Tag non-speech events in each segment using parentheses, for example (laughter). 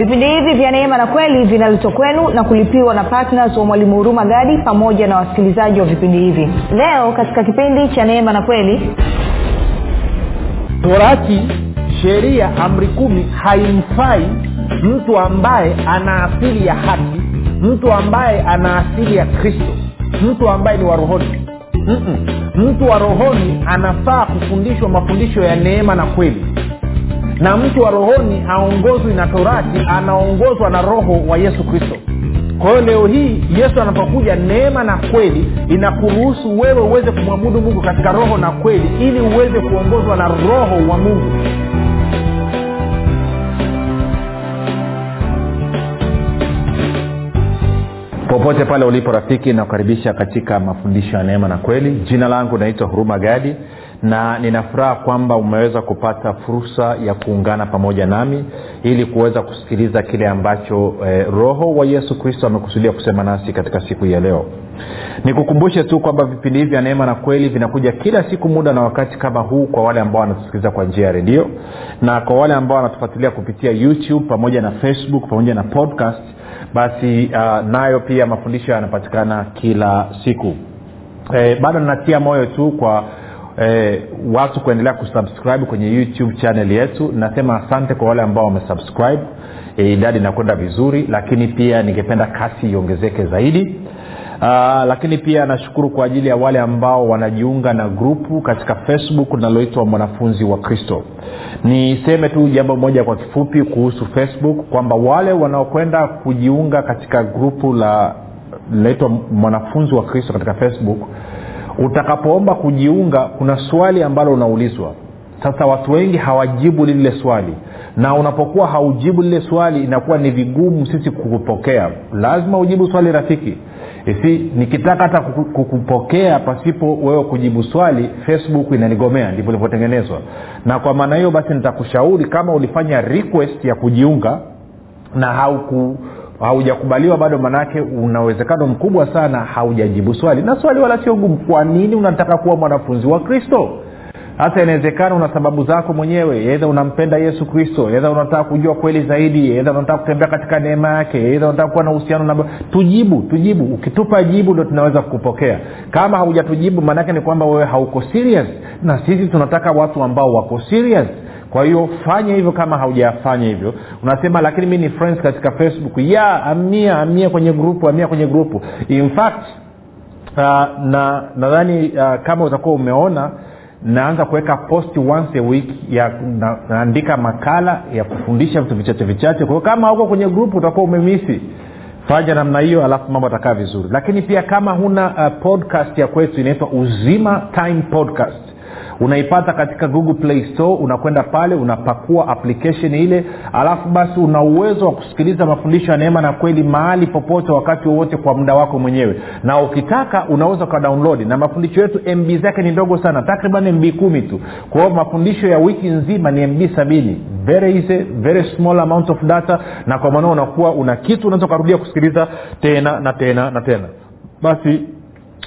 vipindi hivi vya neema na kweli vinaletwa kwenu na kulipiwa na ptns wa mwalimu huruma gadi pamoja na wasikilizaji wa vipindi hivi. Leo katika kipindi cha neema na kweli torati sheria amri kumi haimfai mtu ambaye ana asili ya haki mtu ambaye ana asili ya kristo mtu ambaye ni warohoni mtu wa rohoni anafaa kufundishwa mafundisho ya neema na kweli na mtu wa rohoni haongozwi na torati anaongozwa na roho wa yesu kristo. Kwa hiyo leo hii yesu anapokuja neema na kweli inakuruhusu wewe uweze kumwabudu mungu katika roho na kweli ili uweze kuongozwa na roho wa mungu. Popote pale ulipo rafiki nakukaribisha katika mafundisho ya neema na kweli. Jina langu naitwa huruma gadi na ninafuraha kwamba umeweza kupata fursa ya kuungana pamoja nami ili kuweza kusikiliza kile ambacho eh, roho wa yesu kristo amekusudia kusema nasi katika siku ya leo. Nikukumbushe tu kwamba vipindi hivi vya neema na kweli vinakuja kila siku muda na wakati kama huu kwa wale ambao wanatusikiliza kwa njia ya redio na kwa wale ambao wanatufuatilia kupitia youtube pamoja na facebook pamoja na podcast basi uh, nayo pia mafundisho yanapatikana kila siku. Eh, bado ninatia moyo tu kwa e, watu kuendelea kusubscribe kwenye youtube channel yetu. Nasema asante kwa wale ambao wamesubscribe. E, idadi inakwenda vizuri lakini pia ningependa kasi iongezeke zaidi. Uh, lakini pia nashukuru kwa ajili ya wale ambao wanajiunga na grupu katika facebook linaloitwa mwanafunzi wa kristo. Niseme tu jambo moja kwa kifupi kuhusu facebook kwamba wale wanaokwenda kujiunga katika grupu la linaitwa mwanafunzi wa kristo katika facebook utakapoomba kujiunga kuna swali ambalo unaulizwa. Sasa watu wengi hawajibu lile swali. Na unapokuwa haujibu lile swali inakuwa ni vigumu sisi kukupokea. Lazima ujibu swali rafiki. Si nikitaka hata kukupokea pasipo wewe kujibu swali facebook inanigomea ndivyo ilivyotengenezwa. Na kwa maana hiyo basi nitakushauri kama ulifanya request ya kujiunga na hauku haujakubaliwa bado manake una uwezekano mkubwa sana haujajibu swali. Na swali wala sio gumu kwa nini unataka kuwa mwanafunzi wa kristo? Hasa inawezekana una sababu zako mwenyewe. Edha unampenda yesu kristo edha unataka kujua kweli zaidi edha unataka kutembea katika neema yake edha unataka kuwa na uhusiano na tujibu tujibu. Ukitupa jibu ndo tunaweza kukupokea. Kama haujatujibu maanake ni kwamba wewe hauko serious. Na sisi tunataka watu ambao wako serious kwa hiyo fanya hivyo kama haujafanya hivyo. Unasema lakini mi ni friends katika facebook. Ya amia amia kwenye grupu amia kwenye grupu in fact uh, na nadhani uh, kama utakuwa umeona naanza kuweka post once a week ya na, naandika makala ya kufundisha vitu vichache vichache. Kwao kama huko kwenye grupu utakuwa umemisi fanya namna hiyo alafu mambo atakaa vizuri. Lakini pia kama huna uh, podcast ya kwetu inaitwa uzima time podcast unaipata katika google play store unakwenda pale unapakua application ile alafu basi una uwezo wa kusikiliza mafundisho ya neema na kweli mahali popote wakati wowote kwa muda wako mwenyewe. Na ukitaka unaweza ukadownload na mafundisho yetu mb zake ni ndogo sana. Takriban mb kumi tu. Kwa hiyo mafundisho ya wiki nzima ni mb sabini. Very easy very small amount of data. Na kwa maana unakuwa una kitu unaweza ukarudia kusikiliza tena na tena na tena. Basi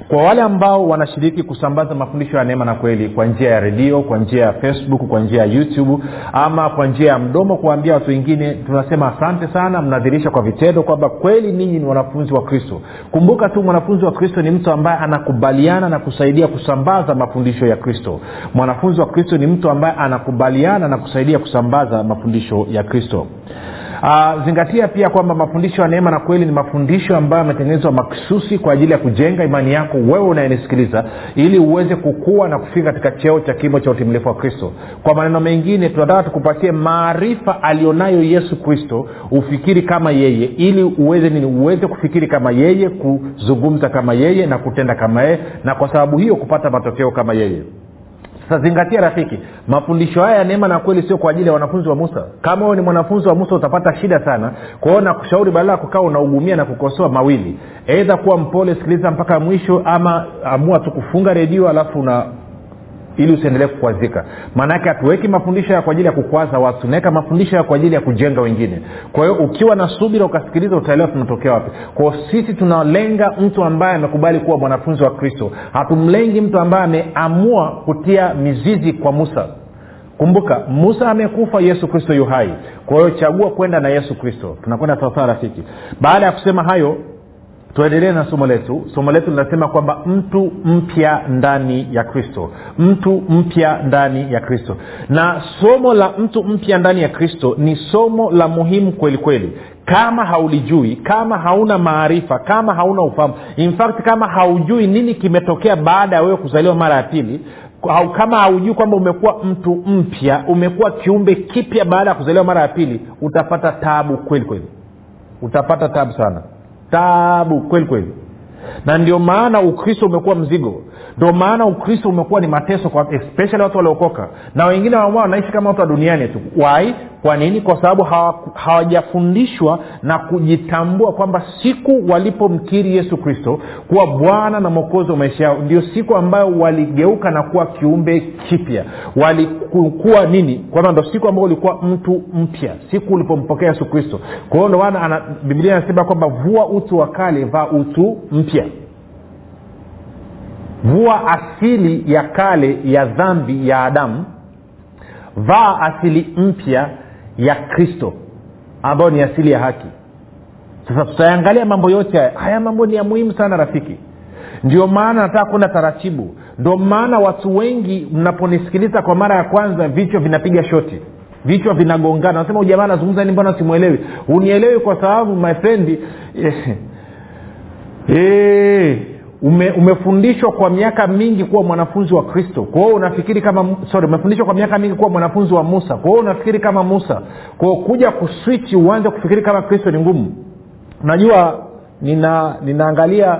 kwa wale ambao wanashiriki kusambaza mafundisho ya neema na kweli kwa njia ya redio kwa njia ya facebook kwa njia ya youtube ama kwa njia ya mdomo kuwaambia watu wengine tunasema asante sana mnadhirisha kwa vitendo kwamba kweli ninyi ni wanafunzi wa kristo. Kumbuka tu mwanafunzi wa kristo ni mtu ambaye anakubaliana na kusaidia kusambaza mafundisho ya kristo. Mwanafunzi wa kristo ni mtu ambaye anakubaliana na kusaidia kusambaza mafundisho ya kristo Uh, zingatia pia kwamba mafundisho ya neema na kweli ni mafundisho ambayo yametengenezwa maksusi kwa ajili ya kujenga imani yako wewe unayenisikiliza ili uweze kukua na kufika katika cheo cha kimo cha utimilifu wa kristo. Kwa maneno mengine tunataka tukupatie maarifa alionayo yesu kristo ufikiri kama yeye ili uweze nini? Uweze kufikiri kama yeye kuzungumza kama yeye na kutenda kama yeye na kwa sababu hiyo kupata matokeo kama yeye sasa rafiki mafundisho haya ya neema na kweli sio kwa ajili ya wanafunzi wa musa. Kama wewe ni mwanafunzi wa musa utapata shida sana kwao nakushauri badala ya kukaa unaugumia na kukosoa mawili. Eidha kuwa mpole sikiliza mpaka mwisho ama amua tu kufunga redio alafu una ili usiendelee kukwazika. Maanake hatuweki mafundisho ya kwa ajili ya kukwaza watu tunaweka mafundisho ya kwa ajili ya kujenga wengine. Kwa hiyo ukiwa na subira ukasikiliza utaelewa tunatokea wapi. Kwao sisi tunalenga mtu ambaye amekubali kuwa mwanafunzi wa kristo. Hatumlengi mtu ambaye ameamua kutia mizizi kwa musa. Kumbuka musa amekufa yesu kristo yu hai. Kwa hiyo chagua kwenda na yesu kristo. Tunakwenda sawasawa rafiki. Baada ya kusema hayo tuendelee na somo letu. Somo letu linasema kwamba mtu mpya ndani ya kristo. Mtu mpya ndani ya kristo. Na somo la mtu mpya ndani ya kristo ni somo la muhimu kweli kweli. Kama haulijui kama hauna maarifa kama hauna ufahamu in fact kama haujui nini kimetokea baada ya wewe kuzaliwa mara ya pili au kama haujui kwamba umekuwa mtu mpya umekuwa kiumbe kipya baada ya kuzaliwa mara ya pili utapata tabu kweli kweli. Utapata tabu sana tabu kweli kweli. Na ndio maana ukristo umekuwa mzigo ndio maana ukristo umekuwa ni mateso kwa especially watu waliokoka. Na wengine wamua wanaishi kama watu wa duniani tu. Wai kwa nini? Kwa sababu hawajafundishwa na kujitambua kwamba siku walipomkiri yesu kristo kuwa bwana na mwokozi wa maisha yao ndio siku ambayo waligeuka na kuwa kiumbe kipya. Walikuwa nini? Kwamba ndo siku ambayo ulikuwa mtu mpya siku ulipompokea yesu kristo. Kwa hiyo ndomaana biblia anasema kwamba vua utu wa kale vaa utu mpya vua asili ya kale ya dhambi ya adamu vaa asili mpya ya kristo ambayo ni asili ya haki. Sasa tutayangalia mambo yote haya. Haya mambo ni ya muhimu sana rafiki. Ndio maana nataka kwenda taratibu. Ndio maana watu wengi mnaponisikiliza kwa mara ya kwanza vichwa vinapiga shoti. Vichwa vinagongana. Nasema ujamaa anazungumza ni mbona simwelewi unielewi kwa sababu my friend (laughs) eh, eh, ume, umefundishwa kwa miaka mingi kuwa mwanafunzi wa kristo. Kwa unafikiri kama sorry umefundishwa kwa miaka mingi kuwa mwanafunzi wa musa. Kwa unafikiri kama musa. Kwa kuja kuswichi uanze kufikiri kama kristo ni ngumu. Unajua nina ninaangalia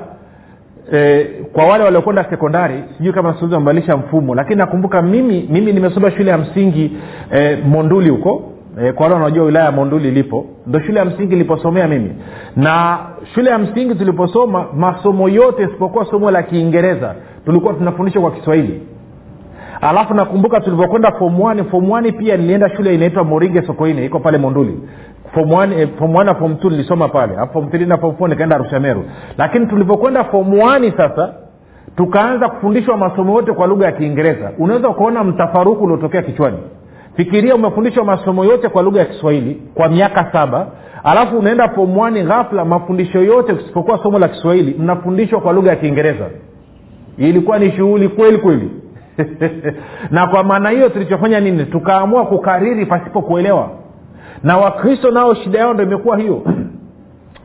eh, kwa wale waliokwenda sekondari sijui kama siwezi wamebadilisha mfumo lakini nakumbuka mimi mimi nimesoma shule ya msingi eh, monduli huko e, kwa wale wanaojua wilaya ya monduli ilipo. Ndo shule ya msingi iliposomea mimi. Na shule ya msingi tuliposoma masomo yote isipokuwa somo la kiingereza tulikuwa tunafundishwa kwa kiswahili. Alafu nakumbuka tulivyokwenda fom fom pia nilienda shule inaitwa moringe sokoine iko pale monduli. Fom eh, na fom t nilisoma pale. Fom na fom four nikaenda arushameru lakini tulivyokwenda fom sasa tukaanza kufundishwa masomo yote kwa lugha ya kiingereza. Unaweza ukaona mtafaruku uliotokea kichwani fikiria umefundishwa masomo yote kwa lugha ya kiswahili kwa miaka saba alafu unaenda pomwani ghafla mafundisho yote usipokuwa somo la kiswahili mnafundishwa kwa lugha ya kiingereza. Ilikuwa ni shughuli kweli kweli. (laughs) Na kwa maana hiyo tulichofanya nini? Tukaamua kukariri pasipo kuelewa. Na wakristo nao shida yao ndo imekuwa hiyo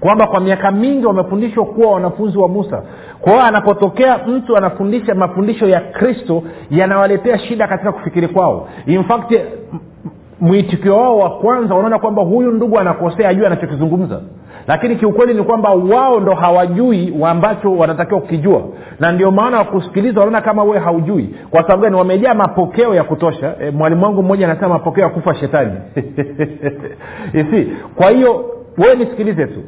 kwamba kwa miaka mingi wamefundishwa kuwa wanafunzi wa musa. Kwa hiyo anapotokea mtu anafundisha mafundisho ya kristo yanawaletea shida katika kufikiri kwao. In fact mwitikio wao wa kwanza wanaona kwamba huyu ndugu anakosea ajue anachokizungumza. Lakini kiukweli ni kwamba wao ndo hawajui ambacho wanatakiwa kukijua. Na ndio maana wakusikiliza wanaona kama wewe haujui. Kwa sababu gani? Wamejaa mapokeo ya kutosha. E, mwalimu wangu mmoja anasema mapokeo ya kufa shetani. (laughs) Isi kwa hiyo wewe nisikilize tu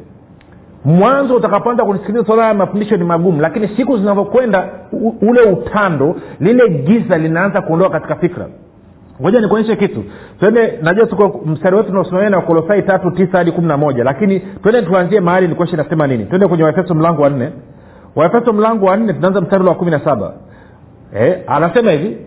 mwanzo utakapoanza kunisikiliza swala ya mafundisho ni magumu lakini siku zinavyokwenda ule utando lile giza linaanza kuondoka katika fikra. Ngoja nikuonyeshe kitu. Twende najua tuko mstari wetu unaosimamia na kolosai tatu tisa hadi kumi na moja lakini twende tuanzie mahali nikuoshe nasema nini. Twende kwenye waefeso mlango wa nne. Waefeso mlango wa nne tunaanza mstari wa kumi na saba. Eh, anasema hivi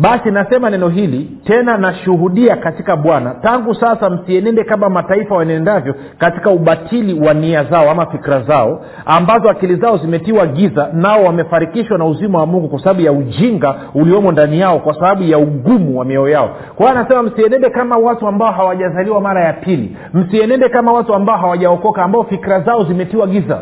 basi nasema neno hili tena nashuhudia katika bwana tangu sasa msienende kama mataifa wanendavyo katika ubatili wa nia zao ama fikira zao ambazo akili zao zimetiwa giza nao wamefarikishwa na uzima wa mungu kwa sababu ya ujinga uliomo ndani yao kwa sababu ya ugumu wa mioyo yao. Kwa anasema msienende kama watu ambao hawajazaliwa mara ya pili msienende kama watu ambao hawajaokoka ambao fikira zao zimetiwa giza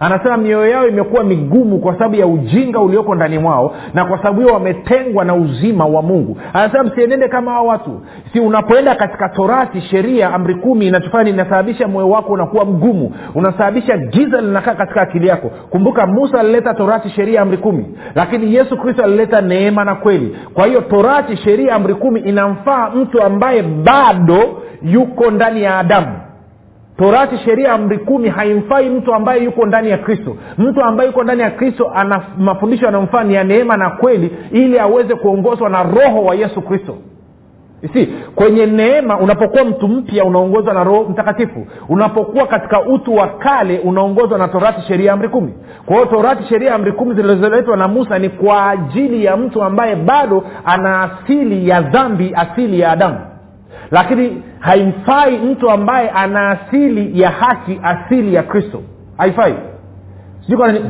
anasema mioyo yao imekuwa migumu kwa sababu ya ujinga ulioko ndani mwao na kwa sababu hiyo wametengwa na uzima wa mungu. Anasema msienende kama hao watu. Si unapoenda katika torati sheria amri kumi inachofanya inasababisha moyo wako unakuwa mgumu. Unasababisha giza linakaa katika akili yako. Kumbuka musa alileta torati sheria amri kumi. Lakini yesu kristo alileta neema na kweli. Kwa hiyo torati sheria amri kumi inamfaa mtu ambaye bado yuko ndani ya adamu torati sheria amri kumi haimfai mtu ambaye yuko ndani ya kristo. Mtu ambaye yuko ndani ya kristo ana mafundisho yanayomfaa ni ya neema na kweli ili aweze kuongozwa na roho wa yesu kristo. Si kwenye neema unapokuwa mtu mpya unaongozwa na roho mtakatifu. Unapokuwa katika utu wa kale unaongozwa na torati sheria amri kumi. Kwa hiyo torati sheria amri kumi zilizoletwa na musa ni kwa ajili ya mtu ambaye bado ana asili ya dhambi asili ya adamu lakini haimfai mtu ambaye ana asili ya haki asili ya kristo. Haifai.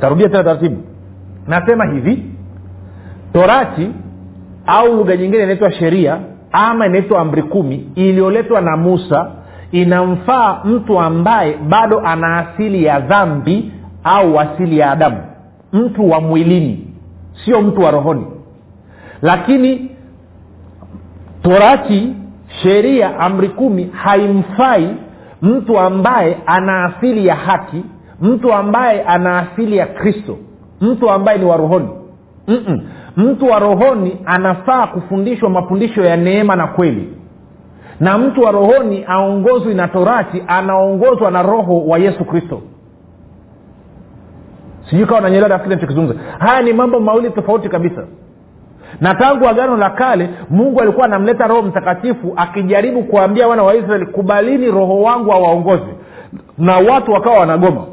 Tarudia tena taratibu. Nasema hivi torati au lugha nyingine inaitwa sheria ama inaitwa amri kumi iliyoletwa na musa inamfaa mtu ambaye bado ana asili ya dhambi au asili ya adamu. Mtu wa mwilini sio mtu wa rohoni. Lakini torati sheria amri kumi haimfai mtu ambaye ana asili ya haki mtu ambaye ana asili ya kristo. Mtu ambaye ni wa rohoni. Mm-mm. mtu wa rohoni anafaa kufundishwa mafundisho ya neema na kweli. Na mtu wa rohoni aongozwi na torati anaongozwa na roho wa yesu kristo. Sijui kawa nanyelewa nafikiri nachokizungumza haya ni mambo mawili tofauti kabisa na tangu agano la kale mungu alikuwa anamleta roho mtakatifu akijaribu kuambia wana wa israeli kubalini roho wangu awaongozi na watu wakawa wanagoma.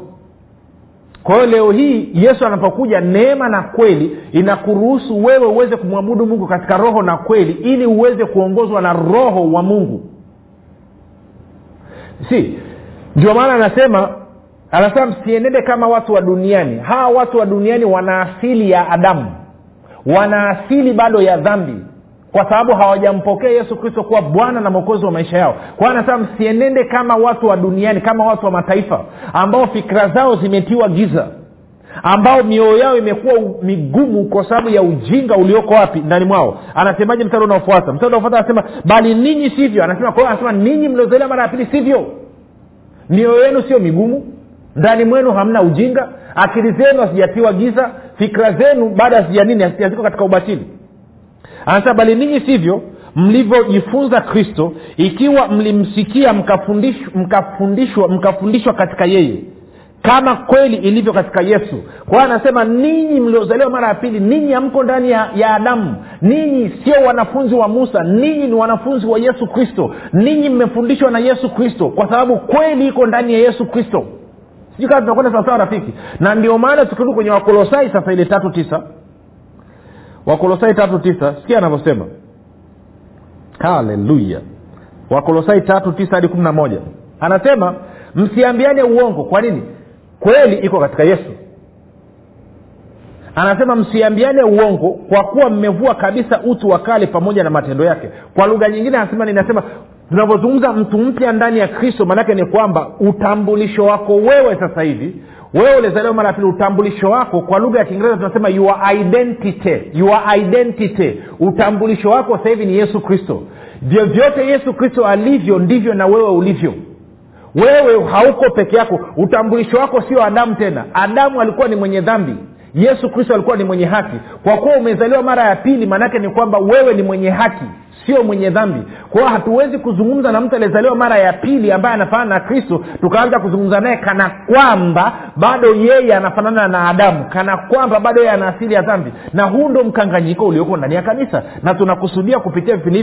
Kwa hiyo leo hii yesu anapokuja neema na kweli inakuruhusu wewe uweze kumwabudu mungu katika roho na kweli ili uweze kuongozwa na roho wa mungu. Si ndio maana anasema anasema msienende kama watu wa duniani. Hawa watu wa duniani wana asili ya adamu wana asili bado ya dhambi kwa sababu hawajampokea yesu kristo kuwa bwana na mwokozi wa maisha yao. Kwa anasema msienende kama watu wa duniani kama watu wa mataifa ambao fikira zao zimetiwa giza ambao mioyo yao imekuwa migumu kwa sababu ya ujinga ulioko wapi? Ndani mwao. Anasemaje mstari unaofuata? Mstari unaofuata anasema bali ninyi sivyo. Anasema kwa hiyo anasema ninyi mliozaliwa mara ya pili sivyo. Mioyo yenu sio migumu. Ndani mwenu hamna ujinga. Akili zenu hazijatiwa giza fikira zenu bado hazijanini haziko katika ubatili. Anasema bali ninyi sivyo mlivyojifunza kristo ikiwa mlimsikia mkafundishwa mkafundishwa mkafundishwa katika yeye kama kweli ilivyo katika yesu. Kwa hiyo anasema ninyi mliozaliwa mara ya pili ninyi hamko ndani ya, ya adamu. Ninyi sio wanafunzi wa musa ninyi ni wanafunzi wa yesu kristo. Ninyi mmefundishwa na yesu kristo kwa sababu kweli iko ndani ya yesu kristo sijui kama tunakwenda sawasawa rafiki. Na ndio maana tukirudi kwenye wakolosai sasa ile tatu tisa. Wakolosai tatu tisa sikia anavyosema. Haleluya. Wakolosai tatu tisa hadi kumi na moja. Anasema msiambiane uongo. Kwa nini? Kweli iko katika yesu. Anasema msiambiane uongo kwa kuwa mmevua kabisa utu wa kale pamoja na matendo yake. Kwa lugha nyingine anasema ninasema tunavyozungumza mtu mpya ndani ya kristo maanake ni kwamba utambulisho wako wewe sasa hivi wewe ulizaliwa mara ya pili utambulisho wako kwa lugha ya kiingereza tunasema your identity your identity. Utambulisho wako sasa hivi ni yesu kristo. Vyovyote yesu kristo alivyo ndivyo na wewe ulivyo. Wewe hauko peke yako. Utambulisho wako sio adamu tena. Adamu alikuwa ni mwenye dhambi yesu kristo alikuwa ni mwenye haki. Kwa kuwa umezaliwa mara ya pili maanaake ni kwamba wewe ni mwenye haki sio mwenye dhambi. Kwao hatuwezi kuzungumza na mtu aliyezaliwa mara ya pili ambaye anafanana na kristo tukaanza kuzungumza naye kana kwamba bado yeye anafanana na adamu kana kwamba bado yeye ana asili ya dhambi. Na huu ndo mkanganyiko ulioko ndani ya kanisa. Na tunakusudia kupitia vipindi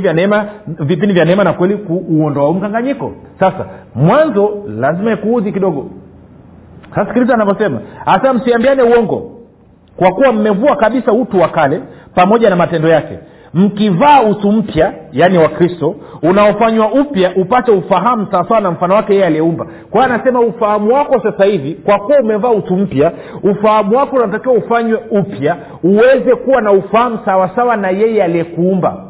vya neema na kweli kuuondoa mkanganyiko. Sasa mwanzo lazima ikuudhi kidogo. Sasa sikiliza anavyosema. Hasa msiambiane uongo kwa kuwa mmevua kabisa utu wa kale pamoja na matendo yake mkivaa utu mpya yaani wa kristo unaofanywa upya upate ufahamu sawasawa na mfano wake yeye aliyeumba. Kwa hiyo anasema ufahamu wako sasa hivi kwa kuwa umevaa utu mpya ufahamu wako unatakiwa ufanywe upya uweze kuwa na ufahamu sawasawa na yeye aliyekuumba.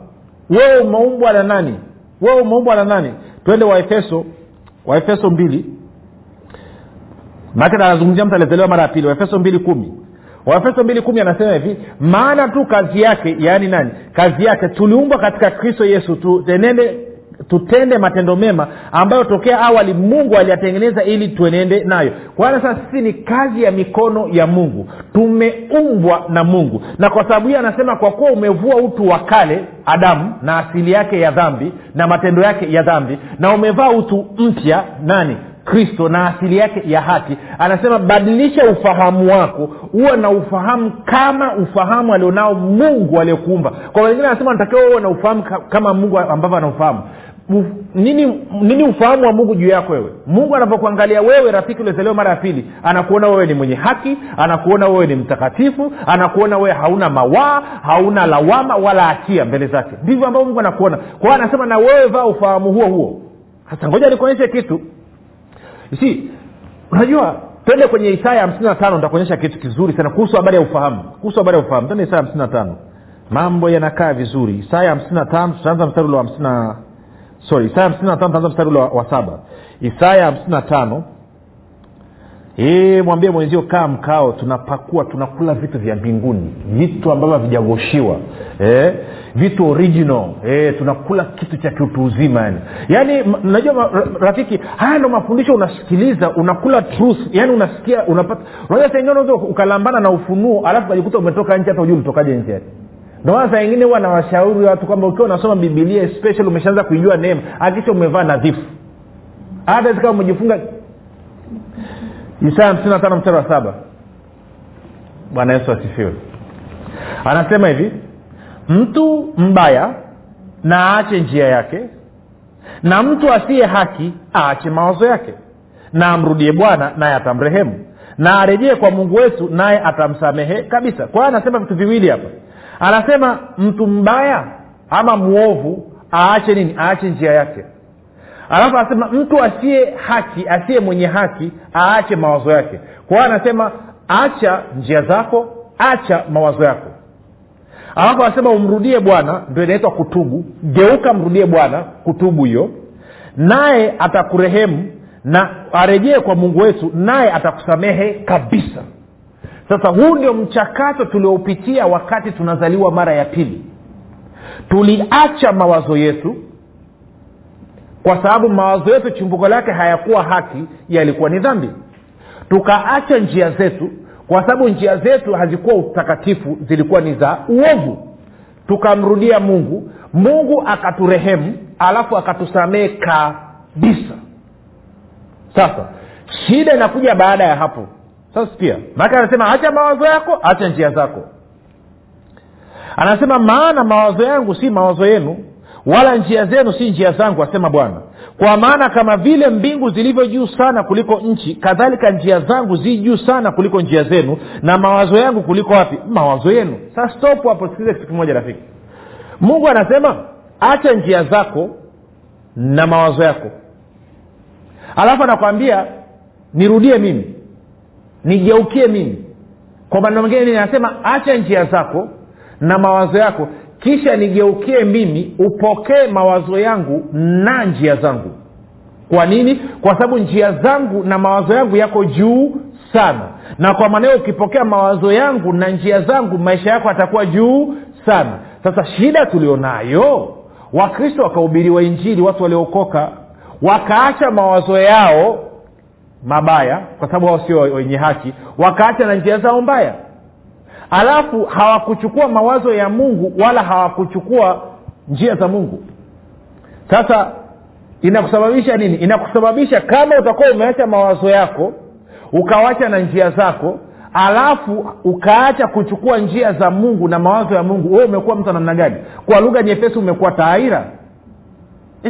Wewe umeumbwa na nani? Wewe umeumbwa na nani? Twende waefeso waefeso mbili. Maake anazungumzia mtu aliyezaliwa mara ya pili waefeso mbili kumi waefeso mbili kumi anasema hivi maana tu kazi yake yaani nani? Kazi yake tuliumbwa katika kristo yesu tutenende tutende matendo mema ambayo tokea awali mungu aliyatengeneza ili tuenende nayo. Kwa hiyo sisi ni kazi ya mikono ya mungu. Tumeumbwa na mungu. Na kwa sababu hiyo anasema kwa kuwa umevua utu wa kale adamu na asili yake ya dhambi na matendo yake ya dhambi na umevaa utu mpya nani kristo na asili yake ya haki. Anasema badilisha ufahamu wako huwe na ufahamu kama ufahamu alionao mungu aliyekuumba. Kwa wengine anasema natakiwa uwe na ufahamu kama mungu ambavyo anaufahamu. Uf, nini nini ufahamu wa mungu juu yako wewe? Mungu anapokuangalia wewe rafiki uliozaliwa mara ya pili anakuona wewe ni mwenye haki anakuona wewe ni mtakatifu anakuona wewe hauna mawaa hauna lawama wala hatia mbele zake. Ndivyo ambavyo mungu anakuona. Kwa hiyo anasema na wewe vaa ufahamu huo huo. Sasa ngoja nikuonyeshe kitu si unajua twende kwenye isaya hamsini na tano nitakuonyesha kitu kizuri sana kuhusu habari ya ufahamu kuhusu habari ya ufahamu. Twende isaya hamsini na tano. Mambo yanakaa vizuri. Isaya hamsini na tano tutaanza mstari ule wa hamsina na sorry isaya hamsini na tano tutaanza mstari ule wa saba. Isaya hamsini na tano mwambie mwenzio kaa mkao tunapakua tunakula vitu vya mbinguni. Vitu ambavyo havijagoshiwa. Eh? vitu original. Eh, tunakula kitu cha kiutu uzima yani. Yaani najua rafiki haya ndo mafundisho unasikiliza unakula truth yani unasikia unapata. Unajua saingine unaweza ukalambana na ufunuo alafu ukajikuta umetoka nje hata ujuu ulitokaje nje yake ndomaana saa ingine huwa nawashauri watu kwamba ukiwa unasoma bibilia especially umeshaanza kuijua neema akisha umevaa nadhifu. Hata kama umejifunga isaya hamsini na tano mstari wa saba. Bwana yesu asifiwe. Anasema hivi mtu mbaya na aache njia yake na mtu asiye haki aache mawazo yake na amrudie bwana naye atamrehemu na arejee kwa mungu wetu naye atamsamehe kabisa. Kwa hiyo anasema vitu viwili hapa. Anasema mtu mbaya ama mwovu aache nini? Aache njia yake alafu anasema mtu asiye haki asiye mwenye haki aache mawazo yake. Kwa hiyo anasema acha njia zako acha mawazo yako. Alafu anasema umrudie bwana ndo inaitwa kutubu. Geuka mrudie bwana kutubu hiyo. Naye atakurehemu na arejee kwa mungu wetu naye atakusamehe kabisa. Sasa huu ndio mchakato tulioupitia wakati tunazaliwa mara ya pili. Tuliacha mawazo yetu kwa sababu mawazo yetu chimbuko lake hayakuwa haki yalikuwa ni dhambi. Tukaacha njia zetu kwa sababu njia zetu hazikuwa utakatifu zilikuwa ni za uovu. Tukamrudia mungu. Mungu akaturehemu alafu akatusamehe kabisa. Sasa shida inakuja baada ya hapo. Sasa pia maake anasema acha mawazo yako acha njia zako. Anasema maana mawazo yangu si mawazo yenu wala njia zenu si njia zangu asema bwana. Kwa maana kama vile mbingu zilivyo juu sana kuliko nchi kadhalika njia zangu zi juu sana kuliko njia zenu. Na mawazo yangu kuliko wapi? Mawazo yenu. Sasa stop hapo sikilize kitu kimoja rafiki. Mungu anasema acha njia zako na mawazo yako. Alafu anakwambia nirudie mimi nigeukie mimi. Kwa maneno mengine anasema acha njia zako na mawazo yako kisha nigeukie mimi upokee mawazo yangu na njia zangu. Kwa nini? Kwa sababu njia zangu na mawazo yangu yako juu sana. Na kwa maana hiyo ukipokea mawazo yangu na njia zangu maisha yako atakuwa juu sana. Sasa shida tulionayo wakristo wakahubiriwa injili watu waliokoka wakaacha mawazo yao mabaya kwa sababu hao sio wenye haki wakaacha na njia zao mbaya alafu hawakuchukua mawazo ya mungu wala hawakuchukua njia za mungu. Sasa inakusababisha nini? Inakusababisha kama utakuwa umeacha mawazo yako ukawacha na njia zako alafu ukaacha kuchukua njia za mungu na mawazo ya mungu wewe umekuwa mtu namna gani? Kwa lugha nyepesi umekuwa taaira.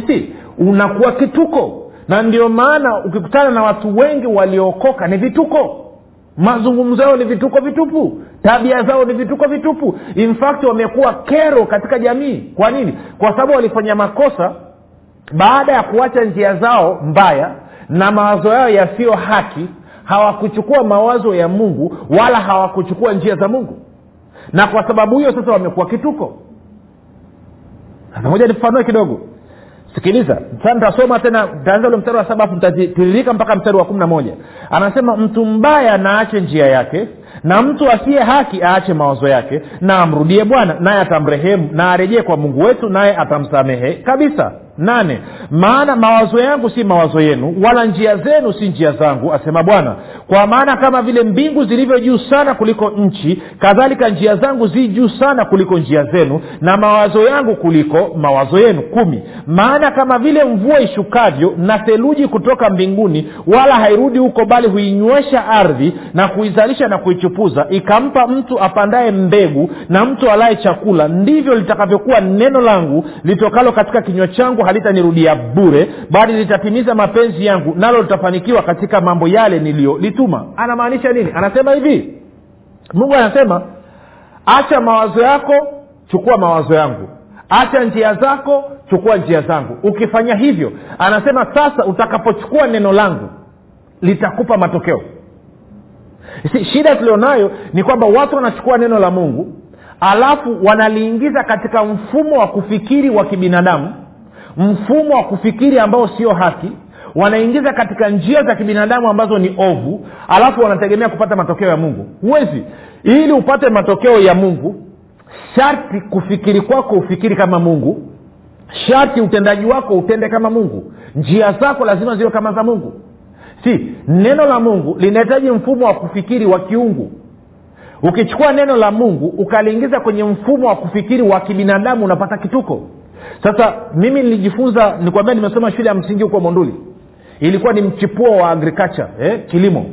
Si unakuwa kituko. Na ndio maana ukikutana na watu wengi waliokoka ni vituko mazungumzo yao ni vituko vitupu. Tabia zao ni vituko vitupu. In fact wamekuwa kero katika jamii. Kwa nini? Kwa sababu walifanya makosa baada ya kuacha njia zao mbaya na mawazo yao yasiyo haki. Hawakuchukua mawazo ya mungu wala hawakuchukua njia za mungu. Na kwa sababu hiyo sasa wamekuwa kituko. Moja nifafanue kidogo sikiliza sasa nitasoma tena ntaanza ule mstari wa saba afu nitatiririka mpaka mstari wa kumi na moja. Anasema mtu mbaya naache njia yake na mtu asiye haki aache mawazo yake na amrudie bwana naye atamrehemu na arejee kwa mungu wetu naye atamsamehe kabisa nane maana mawazo yangu si mawazo yenu wala njia zenu si njia zangu asema bwana. Kwa maana kama vile mbingu zilivyo juu sana kuliko nchi kadhalika njia zangu zi juu sana kuliko njia zenu na mawazo yangu kuliko mawazo yenu. Kumi maana kama vile mvua ishukavyo na theluji kutoka mbinguni wala hairudi huko bali huinywesha ardhi na kuizalisha na kuichupuza ikampa mtu apandaye mbegu na mtu alaye chakula ndivyo litakavyokuwa neno langu litokalo katika kinywa changu halitanirudia bure bali litatimiza mapenzi yangu nalo litafanikiwa katika mambo yale niliyolituma. Anamaanisha nini? Anasema hivi. Mungu anasema acha mawazo yako chukua mawazo yangu. Acha njia zako chukua njia zangu. Ukifanya hivyo anasema sasa utakapochukua neno langu litakupa matokeo. Si, shida tulionayo ni kwamba watu wanachukua neno la mungu alafu wanaliingiza katika mfumo wa kufikiri wa kibinadamu mfumo wa kufikiri ambao sio haki wanaingiza katika njia za kibinadamu ambazo ni ovu alafu wanategemea kupata matokeo ya mungu. Huwezi. Ili upate matokeo ya mungu sharti kufikiri kwako ufikiri kama mungu. Sharti utendaji wako utende kama mungu. Njia zako lazima ziwe kama za mungu. Si neno la mungu linahitaji mfumo wa kufikiri wa kiungu. Ukichukua neno la mungu ukaliingiza kwenye mfumo wa kufikiri wa kibinadamu unapata kituko sasa mimi nilijifunza nikwambia nimesoma shule ya msingi huko monduli. Ilikuwa ni mchipuo wa agriculture eh, kilimo.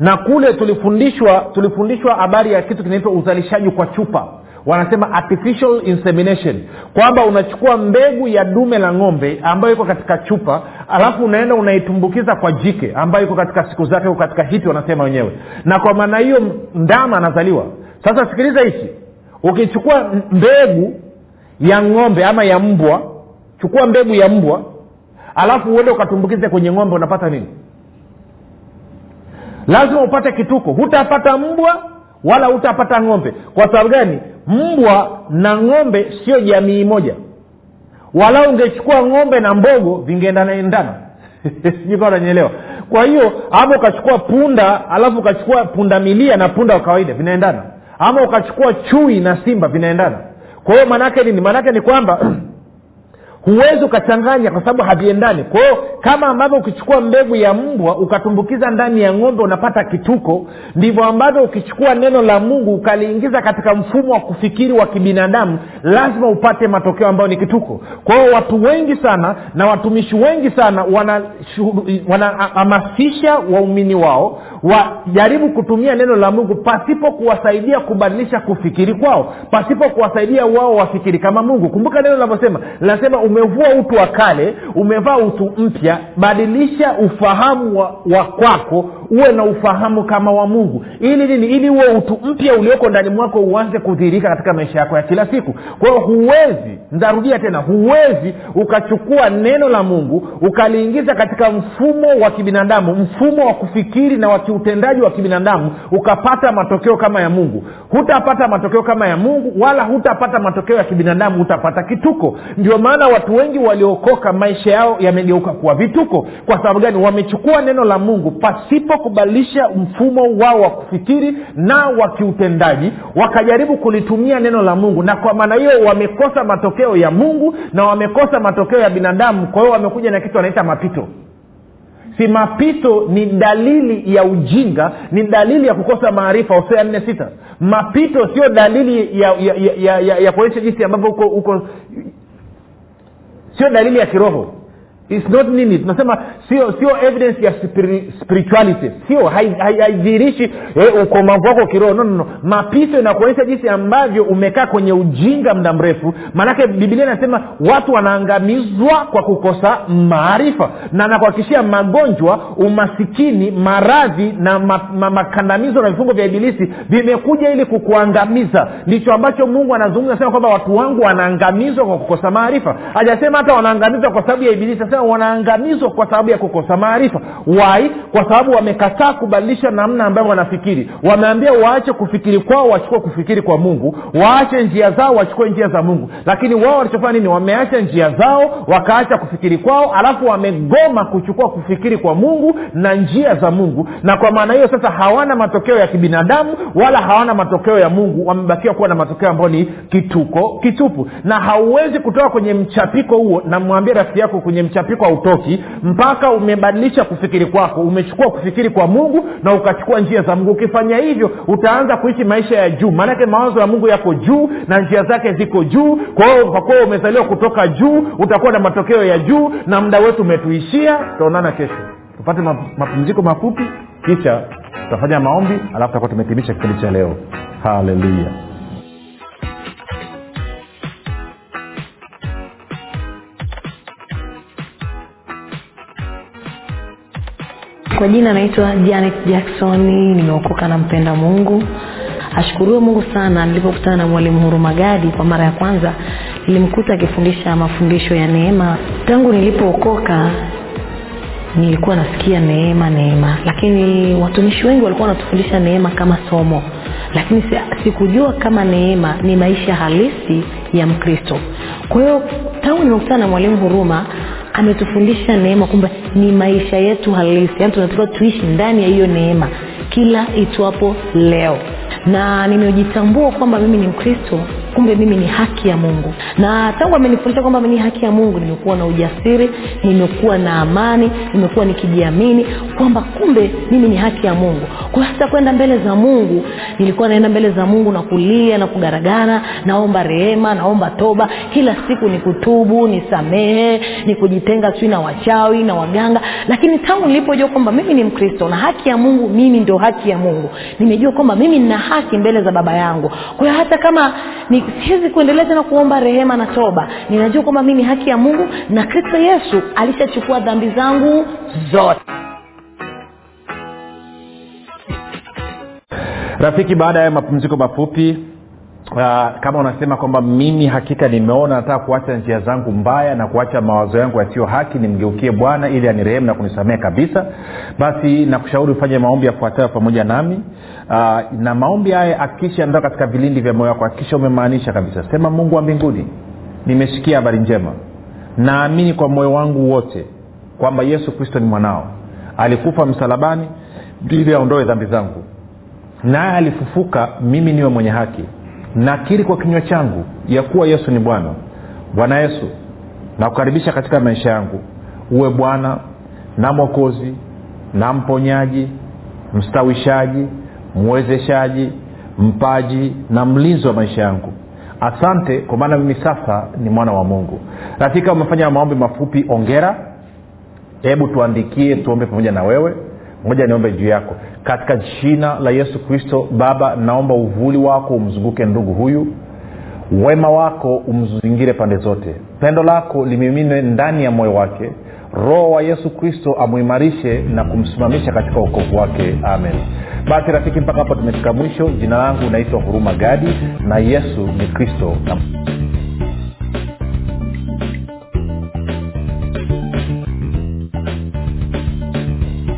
Na kule tulifundishwa tulifundishwa habari ya kitu kinaitwa uzalishaji kwa chupa. Wanasema artificial insemination. Kwamba unachukua mbegu ya dume la ng'ombe ambayo iko katika chupa alafu unaenda unaitumbukiza kwa jike ambayo iko katika siku zake iko katika hiti wanasema wenyewe. Na kwa maana hiyo ndama anazaliwa. Sasa sikiliza hichi ukichukua mbegu ya ng'ombe ama ya mbwa. Chukua mbegu ya mbwa alafu uende ukatumbukize kwenye ng'ombe unapata nini? Lazima upate kituko. Hutapata mbwa wala hutapata ng'ombe. Kwa sababu gani? Mbwa na ng'ombe sio jamii moja. Wala ungechukua ng'ombe na mbogo vingeendanaendana. (laughs) Sijui unanyelewa kwa hiyo ama ukachukua punda alafu ukachukua punda milia na punda wa kawaida vinaendana. Ama ukachukua chui na simba vinaendana kwa hiyo maanaake nini? Maanaake ni kwamba huwezi ukachanganya kwa sababu haviendani. Kwao kama ambavyo ukichukua mbegu ya mbwa ukatumbukiza ndani ya ng'ombe unapata kituko ndivyo ambavyo ukichukua neno la mungu ukaliingiza katika mfumo wa kufikiri wa kibinadamu lazima upate matokeo ambayo ni kituko. Kwao watu wengi sana na watumishi wengi sana wanahamasisha wana waumini wao wajaribu kutumia neno la mungu pasipo kuwasaidia kubadilisha kufikiri kwao pasipo kuwasaidia wao wafikiri kama mungu. Kumbuka neno linavyosema linasema umevua utu wa kale umevaa utu mpya badilisha ufahamu wa, wa kwako uwe na ufahamu kama wa mungu. Ili nini? Ili uwe utu mpya ulioko ndani mwako uanze kudhihirika katika maisha yako ya kila siku. Kwa hiyo huwezi ntarudia tena huwezi ukachukua neno la mungu ukaliingiza katika mfumo wa kibinadamu mfumo wa kufikiri na wa kiutendaji wa kibinadamu ukapata matokeo kama ya mungu. Hutapata matokeo kama ya mungu wala hutapata matokeo ya kibinadamu utapata kituko. Ndio maana watu wengi waliokoka maisha yao yamegeuka kuwa vituko. Kwa sababu gani? Wamechukua neno la mungu pasipo kubadilisha mfumo wao wa kufikiri na wa kiutendaji wakajaribu kulitumia neno la mungu na kwa maana hiyo wamekosa matokeo ya mungu na wamekosa matokeo ya binadamu. Kwa hiyo wamekuja na kitu wanaita mapito. Si mapito ni dalili ya ujinga ni dalili ya kukosa maarifa. Hosea nne sita. Mapito sio dalili ya ya, ya, ya, ya, kuonyesha jinsi ambavyo uko uko sio dalili ya kiroho It's not nini tunasema sio sio evidence ya spiri, spirituality. Sio haidhihirishi hai, hai, eh, ukomavu wako kiroho. No, no, no. mapito inakuonyesha jinsi ambavyo umekaa kwenye ujinga muda mrefu. Maanake bibilia inasema watu wanaangamizwa kwa kukosa maarifa na nakuhakikishia magonjwa umasikini maradhi na ma, ma, makandamizo na vifungo vya ibilisi vimekuja ili kukuangamiza. Ndicho ambacho mungu anazungumza sema kwamba watu wangu wanaangamizwa kwa kukosa maarifa. Hajasema hata wanaangamizwa kwa sababu ya ibilisi anasema wanaangamizwa kwa sababu ya kukosa maarifa. Wai kwa sababu wamekataa kubadilisha namna ambayo wanafikiri. Wameambia waache kufikiri kwao wachukue kufikiri kwa mungu. Waache njia zao wachukue njia za mungu. Lakini wao walichofanya nini? Wameacha njia zao wakaacha kufikiri kwao alafu wamegoma kuchukua kufikiri kwa mungu na njia za mungu. Na kwa maana hiyo sasa hawana matokeo ya kibinadamu wala hawana matokeo ya mungu. Wamebakiwa kuwa na matokeo ambayo ni kituko kitupu. Na hauwezi kutoka kwenye mchapiko huo. Namwambia rafiki yako kwenye mchapiko hautoki mpaka umebadilisha kufikiri kwako umechukua kufikiri kwa mungu na ukachukua njia za mungu. Ukifanya hivyo utaanza kuishi maisha ya juu. Maanake mawazo ya mungu yako juu na njia zake ziko juu. Kwa hiyo kwa umezaliwa kutoka juu utakuwa na matokeo ya juu na muda wetu umetuishia. Tutaonana kesho. Tupate mapumziko mafupi kisha tutafanya maombi alafu tutakuwa tumehitimisha kipindi cha leo. Haleluya kwa jina naitwa janet jackson nimeokoka na mpenda mungu. Ashukuriwe mungu sana nilipokutana na mwalimu hurumagadi kwa mara ya kwanza nilimkuta akifundisha mafundisho ya neema. Tangu nilipookoka nilikuwa nasikia neema neema. Lakini watumishi wengi walikuwa wanatufundisha neema kama somo. Lakini sikujua kama neema ni maisha halisi ya mkristo. Kwa hiyo tangu nimekutana na mwalimu huruma ametufundisha neema kwamba ni maisha yetu halisi. Yaani tunatakiwa tuishi ndani ya hiyo neema kila itwapo leo na nimejitambua kwamba mimi ni mkristo kumbe mimi ni haki ya mungu. Na tangu amenifundisha kwamba ni haki ya mungu nimekuwa na ujasiri nimekuwa na amani nimekuwa nikijiamini kwamba kumbe mimi ni haki ya mungu. Kwa hata kwenda mbele za mungu. Nilikuwa naenda mbele za mungu na kulia na kugaragara naomba rehema naomba toba. Kila siku ni kutubu nisamehe ni kujitenga sijui na wachawi na waganga. Lakini tangu nilipojua kwamba mimi ni mkristo na haki ya mungu mimi ndio haki ya mungu. Nimejua kwamba mimi nina haki mbele za baba yangu. Kwa hiyo hata kama ni siwezi kuendelea tena kuomba rehema na toba ninajua kwamba mi ni haki ya mungu na kristo yesu alishachukua dhambi zangu zote. Rafiki baada ya mapumziko mafupi Uh, kama unasema kwamba mimi hakika nimeona nataka kuacha njia zangu mbaya na kuacha mawazo yangu yasiyo haki nimgeukie bwana ili anirehemu na kunisamehe kabisa. Basi nakushauri ufanye maombi yafuatayo pamoja nami. Uh, na maombi haya akisha ndoa katika vilindi vya moyo wako akisha umemaanisha kabisa. Sema mungu wa mbinguni nimesikia habari njema. Naamini kwa moyo wangu wote kwamba yesu kristo ni mwanao. Alikufa msalabani ili aondoe dhambi zangu. Naye alifufuka mimi niwe mwenye haki nakiri kwa kinywa changu ya kuwa yesu ni bwana. Bwana yesu nakukaribisha katika maisha yangu. Uwe bwana na mwokozi na mponyaji mstawishaji mwezeshaji mpaji na mlinzi wa maisha yangu. Asante kwa maana mimi sasa ni mwana wa mungu. Rafika umefanya maombi mafupi ongera. Hebu tuandikie tuombe pamoja na wewe moja niombe juu yako. Katika jina la yesu kristo baba naomba uvuli wako umzunguke ndugu huyu. Wema wako umzingire pande zote. Pendo lako limiminwe ndani ya moyo wake. Roho wa yesu kristo amuimarishe na kumsimamisha katika ukovu wake. Amen. Basi rafiki mpaka hapo tumefika mwisho. Jina langu naitwa huruma gadi na yesu ni kristo. na